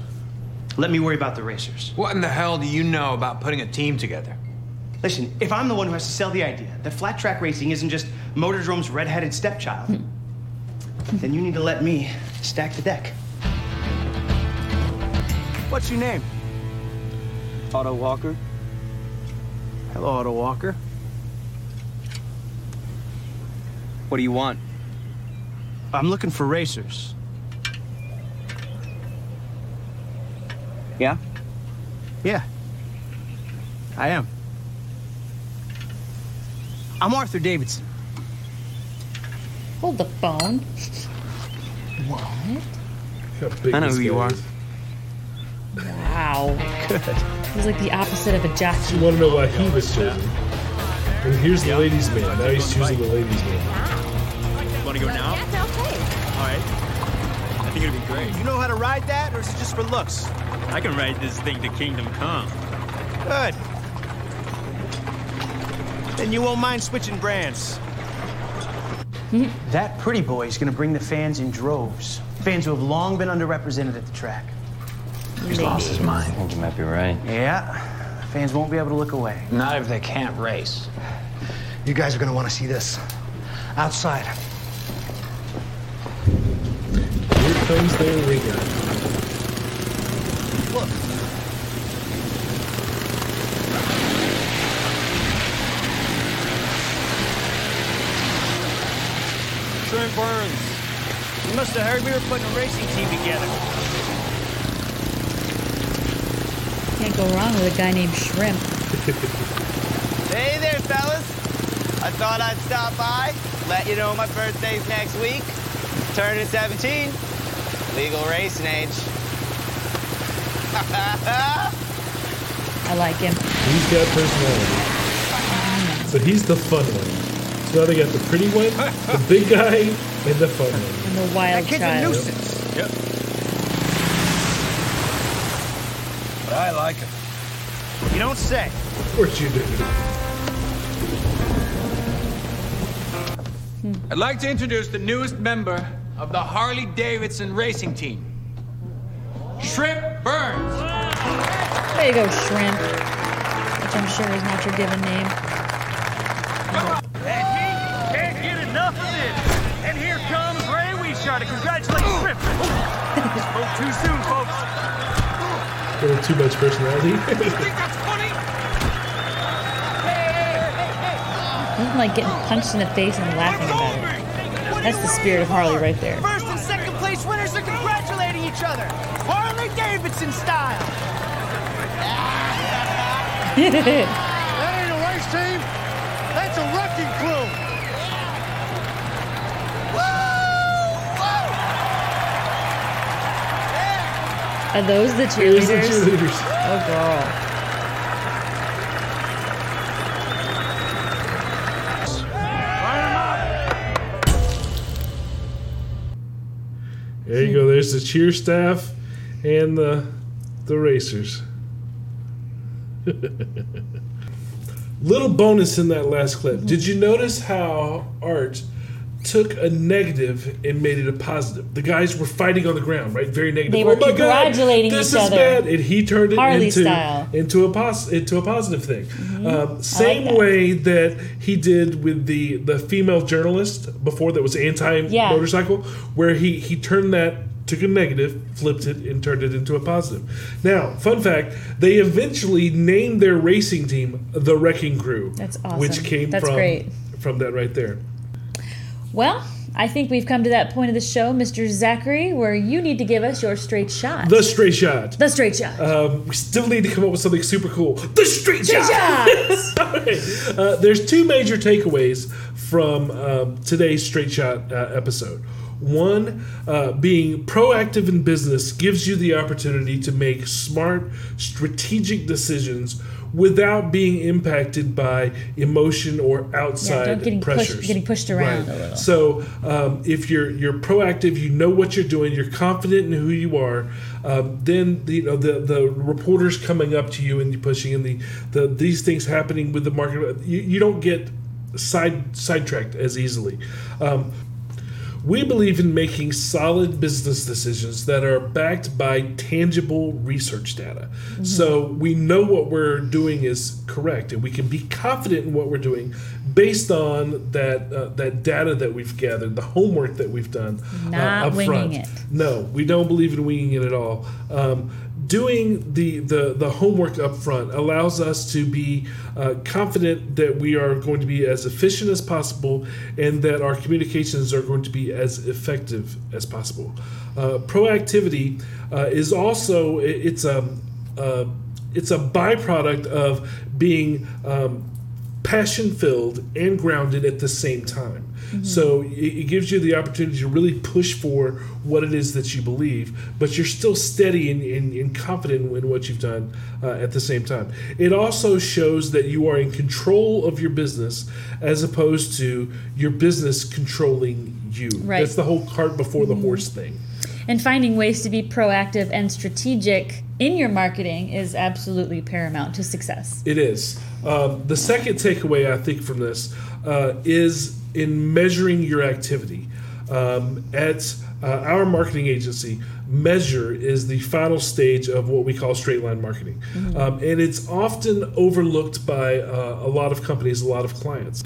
Let me worry about the racers. What in the hell do you know about putting a team together? Listen, if I'm the one who has to sell the idea that flat track racing isn't just Motordrome's red-headed stepchild, then you need to let me stack the deck. What's your name? Otto Walker. Hello, Otto Walker. What do you want? I'm looking for racers. Yeah? Yeah. I am. I'm Arthur Davidson. Hold the phone. What? I know who you are. Is. Wow. Good. He's like the opposite of a jockey. You want to know why he was chosen? And here's the ladies' man. Now he's choosing the ladies' man. Want to go now? All right. I think think it'd be great. You know how to ride that, or is it just for looks? I can ride this thing to Kingdom Come. Good. Then you won't mind switching brands. That pretty boy is going to bring the fans in droves. Fans who have long been underrepresented at the track. He's lost his mind. I think you might be right. Yeah, fans won't be able to look away. Not if they can't race. You guys are gonna want to see this. Outside. Here comes their ringer. Look. Shrimp Burns. You must have heard we were putting a racing team together. Can't go wrong with a guy named Shrimp. Hey there, fellas. I thought I'd stop by, let you know my birthday's next week. Turning 17. Legal racing age. I like him. He's got personality. So he's the fun one. So now they got the pretty one, the big guy, and the fun one. And the wild That kid's child. a nuisance. Yep. I like it. You don't say. Of course you do. Hmm. I'd like to introduce the newest member of the Harley Davidson racing team. Shrimp Burns. There you go, Shrimp. Which I'm sure is not your given name. Can't get enough of this. And here comes Ray Weishaar to congratulate Shrimp. Spoke too soon, folks. A little too much personality. Nothing like getting punched in the face and laughing about it. That's the spirit of Harley right there. First and second place winners are congratulating each other. Harley Davidson style. Are those the Here's the cheerleaders. Oh, girl. There you go. There's the cheer staff and the the racers. Little bonus in that last clip. Did you notice how Art took a negative and made it a positive? The guys were fighting on the ground, right? Very negative. They were oh my God, congratulating this each is other. bad, and he turned it Harley into style. Mm-hmm. into a pos- into a positive thing. Um, same that. way that he did with the the female journalist before that was anti Yeah. motorcycle, where he he turned that took a negative, flipped it, and turned it into a positive. Now, fun fact: they eventually named their racing team the Wrecking Crew. That's awesome. Which came That's from great. from that right there. Well, I think we've come to that point of the show, Mr. Zachary, where you need to give us your straight shot. The straight shot. The straight shot. Um, we still need to come up with something super cool. The straight, Straight shot. Uh, there's two major takeaways from um, today's straight shot uh, episode. One, uh, being proactive in business gives you the opportunity to make smart, strategic decisions without being impacted by emotion or outside don't getting pushed- pressures. getting pushed around Right. So um, if you're you're proactive, you know what you're doing, you're confident in who you are. Um, then the, you know the the reporters coming up to you and you pushing in the, the these things happening with the market. You, you don't get side sidetracked as easily. Um, we believe in making solid business decisions that are backed by tangible research data. So we know what we're doing is correct, and we can be confident in what we're doing based on that uh, that data that we've gathered, the homework that we've done. Not up winging front. it. No, we don't believe in winging it at all. Um, doing the, the, the homework up front allows us to be uh, confident that we are going to be as efficient as possible and that our communications are going to be as effective as possible. Uh, proactivity uh, is also it- it's a uh, it's a byproduct of being um, passion filled and grounded at the same time. So it, it gives you the opportunity to really push for what it is that you believe, but you're still steady and, and, and confident in what you've done uh, at the same time. It also shows that you are in control of your business as opposed to your business controlling you. Right. That's the whole cart before the horse thing. And finding ways to be proactive and strategic in your marketing is absolutely paramount to success. It is. Um, the second takeaway I think from this uh, is in measuring your activity. Um, at uh, our marketing agency, measure is the final stage of what we call straight line marketing. Mm-hmm. Um, and it's often overlooked by uh, a lot of companies, a lot of clients.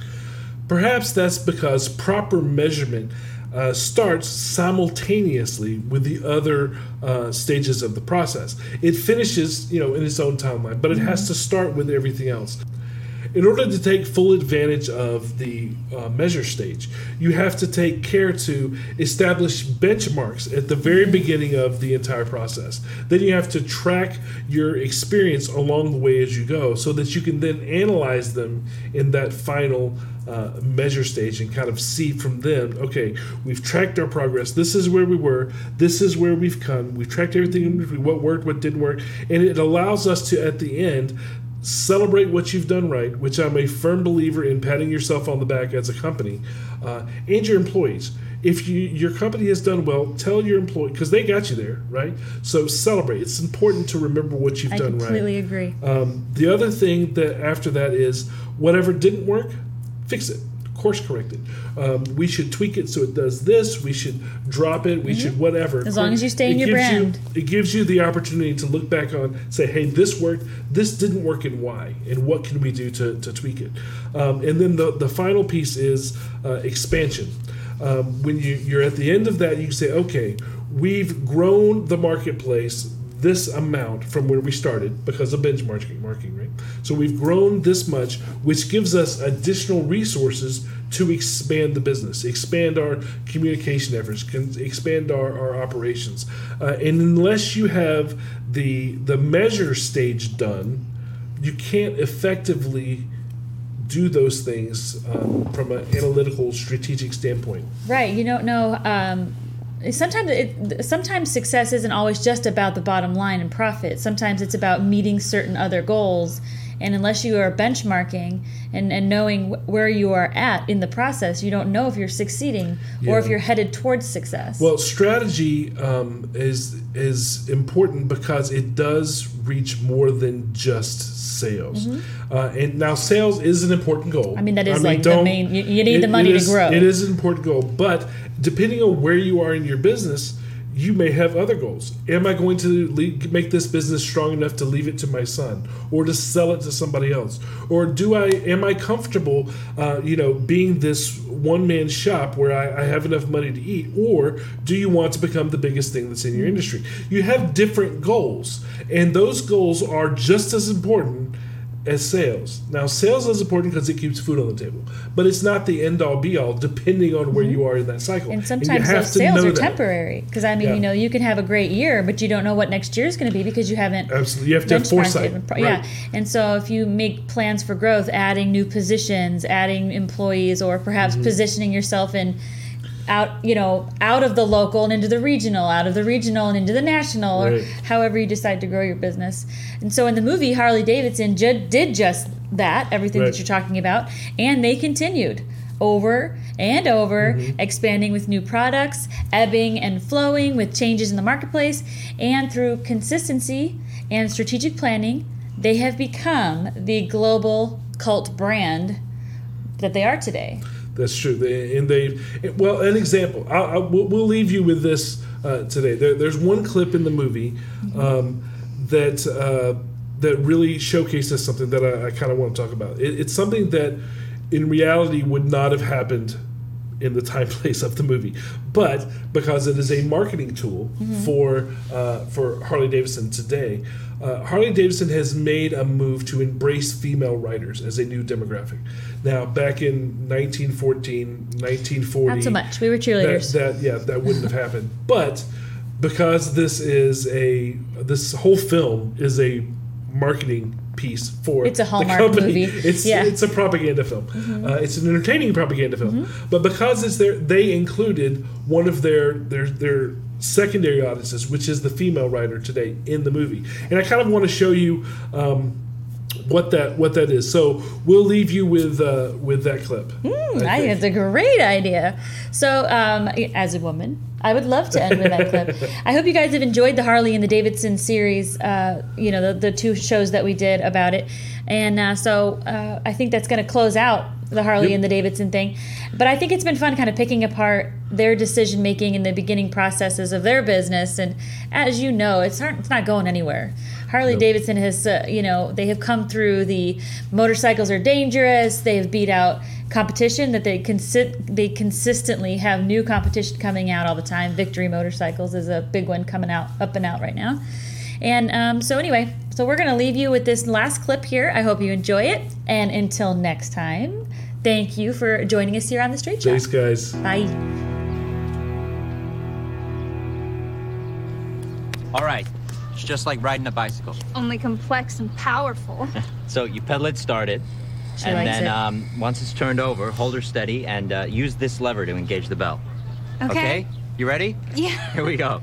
Perhaps that's because proper measurement uh, starts simultaneously with the other uh, stages of the process. It finishes, you know, in its own timeline, but it has to start with everything else. In order to take full advantage of the uh, measure stage, you have to take care to establish benchmarks at the very beginning of the entire process. Then you have to track your experience along the way as you go so that you can then analyze them in that final uh, measure stage and kind of see from them okay, we've tracked our progress. This is where we were. This is where we've come. We've tracked everything what worked, what didn't work. And it allows us to, at the end, celebrate what you've done right, which I'm a firm believer in patting yourself on the back as a company, uh, and your employees. If you your company has done well, tell your employee because they got you there, right? So celebrate. It's important to remember what you've I done right. I completely agree. Um, the other thing that after that is whatever didn't work, fix it. Course correct it. Um, we should tweak it so it does this. We should drop it. We Mhm. should whatever. As long as you stay in It your gives you- brand. it gives you the opportunity to look back on, say, hey, this worked, this didn't work, and why, and what can we do to, to tweak it. Um, and then the, the final piece is uh, expansion. Um, when you, you're at the end of that, you say, okay, we've grown the marketplace this amount from where we started because of benchmarking marking, right? So we've grown this much, which gives us additional resources to expand the business, expand our communication efforts, expand our, our operations. Uh, and unless you have the the measure stage done, you can't effectively do those things um, from an analytical, strategic standpoint. Right. You don't know. Um, sometimes it, sometimes success isn't always just about the bottom line and profit. Sometimes it's about meeting certain other goals. And unless you are benchmarking and, and knowing wh- where you are at in the process, you don't know if you're succeeding or if you're headed towards success. Well, strategy um, is is important because it does reach more than just sales. Mhm. Uh, and now, sales is an important goal. I mean, that is like the main- you- you need the it money to grow. It is an important goal, but depending on where you are in your business. You may have other goals. Am I going to le- make this business strong enough to leave it to my son, or to sell it to somebody else, or do I? Am I comfortable, uh, you know, being this one man shop where I, I have enough money to eat, or do you want to become the biggest thing that's in your industry? You have different goals, and those goals are just as important as sales. Now, sales is important because it keeps food on the table, but it's not the end all be all. Depending on where you are in that cycle, and sometimes have those sales are that. temporary because I mean, Yeah. you know, you can have a great year, but you don't know what next year is going to be because you haven't Absolutely, you have to have foresight. it. Right. Yeah, and so if you make plans for growth, adding new positions, adding employees, or perhaps Mhm. positioning yourself in out, you know, out of the local and into the regional, out of the regional and into the national, Right. or however you decide to grow your business. And so in the movie, Harley Davidson ju- did just that, everything Right. that you're talking about, and they continued over and over, Mm-hmm. expanding with new products, ebbing and flowing with changes in the marketplace, and through consistency and strategic planning, they have become the global cult brand that they are today. That's true. They, and they, well, an example. I, I, we'll, we'll leave you with this uh, today. There, there's one clip in the movie um, that uh, that really showcases something that I, I kind of want to talk about. It, it's something that, in reality, would not have happened in the time place of the movie, but because it is a marketing tool Mhm. for uh, for Harley Davidson today. Uh, Harley Davidson has made a move to embrace female riders as a new demographic. Now, back in 1914, 1940, Not so much. We were cheerleaders. That, that yeah, that wouldn't have happened. But because this is a this whole film is a marketing piece for It's a the Hallmark company. movie. It's Yeah. it's a propaganda film. Mhm. Uh, it's an entertaining propaganda film. But because it's there, they included one of their their their secondary audiences, which is the female writer today in the movie. And I kind of want to show you. Um, what that what that is. So we'll leave you with uh, with that clip. Mm, I think it's a great idea. So, um, as a woman, I would love to end with that clip. I hope you guys have enjoyed the Harley and the Davidson series. Uh, you know, the, the two shows that we did about it, and uh, so uh, I think that's going to close out the Harley Yep. and the Davidson thing. But I think it's been fun, kind of picking apart their decision making and the beginning processes of their business. And as you know, it's not, it's not going anywhere. Harley Davidson has, uh, you know, they have come through the motorcycles are dangerous. They have beat out competition that they consi- they consistently have new competition coming out all the time. Victory Motorcycles is a big one coming out up and out right now. And um, so anyway, so we're gonna leave you with this last clip here. I hope you enjoy it. And until next time, thank you for joining us here on the Straight Shot. Thanks, guys. Bye. It's just like riding a bicycle. Only complex and powerful. So you pedal it, start it, She and then it. Um, once it's turned over, hold her steady and uh, use this lever to engage the bell. Okay. You ready? Yeah. Here we go.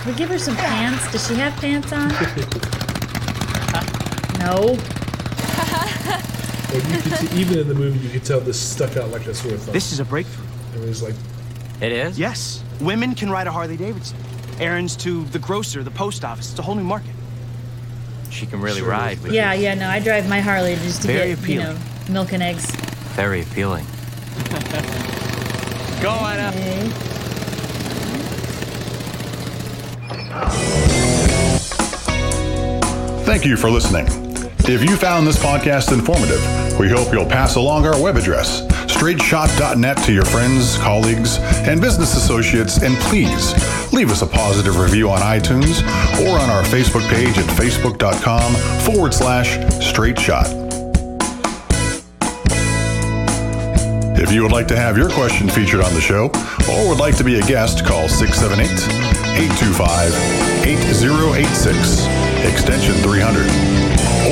Can we give her some pants? Does she have pants on? no. Like you could see, even in the movie, you could tell this stuck out like a sore thumb. This is a breakthrough. It was like It is? Yes. Women can ride a Harley Davidson. Errands to the grocer, the post office. It's a whole new market. She can really Sure ride. With Yeah, yeah, no, I drive my Harley just to Very get, appealing. you know, milk and eggs. Very appealing. Go on up. Thank you for listening. If you found this podcast informative, we hope you'll pass along our web address, straightshot.net, to your friends, colleagues, and business associates, and please leave us a positive review on iTunes or on our Facebook page at facebook.com forward slash straight shot. If you would like to have your question featured on the show or would like to be a guest, call 678 825 8086, extension 300.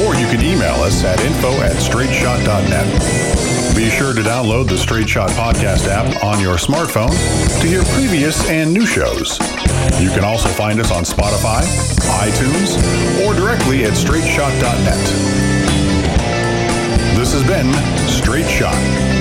Or you can email us at info at straightshot.net. Be sure to download the Straight Shot Podcast app on your smartphone to hear previous and new shows. You can also find us on Spotify, iTunes, or directly at straightshot.net. This has been Straight Shot.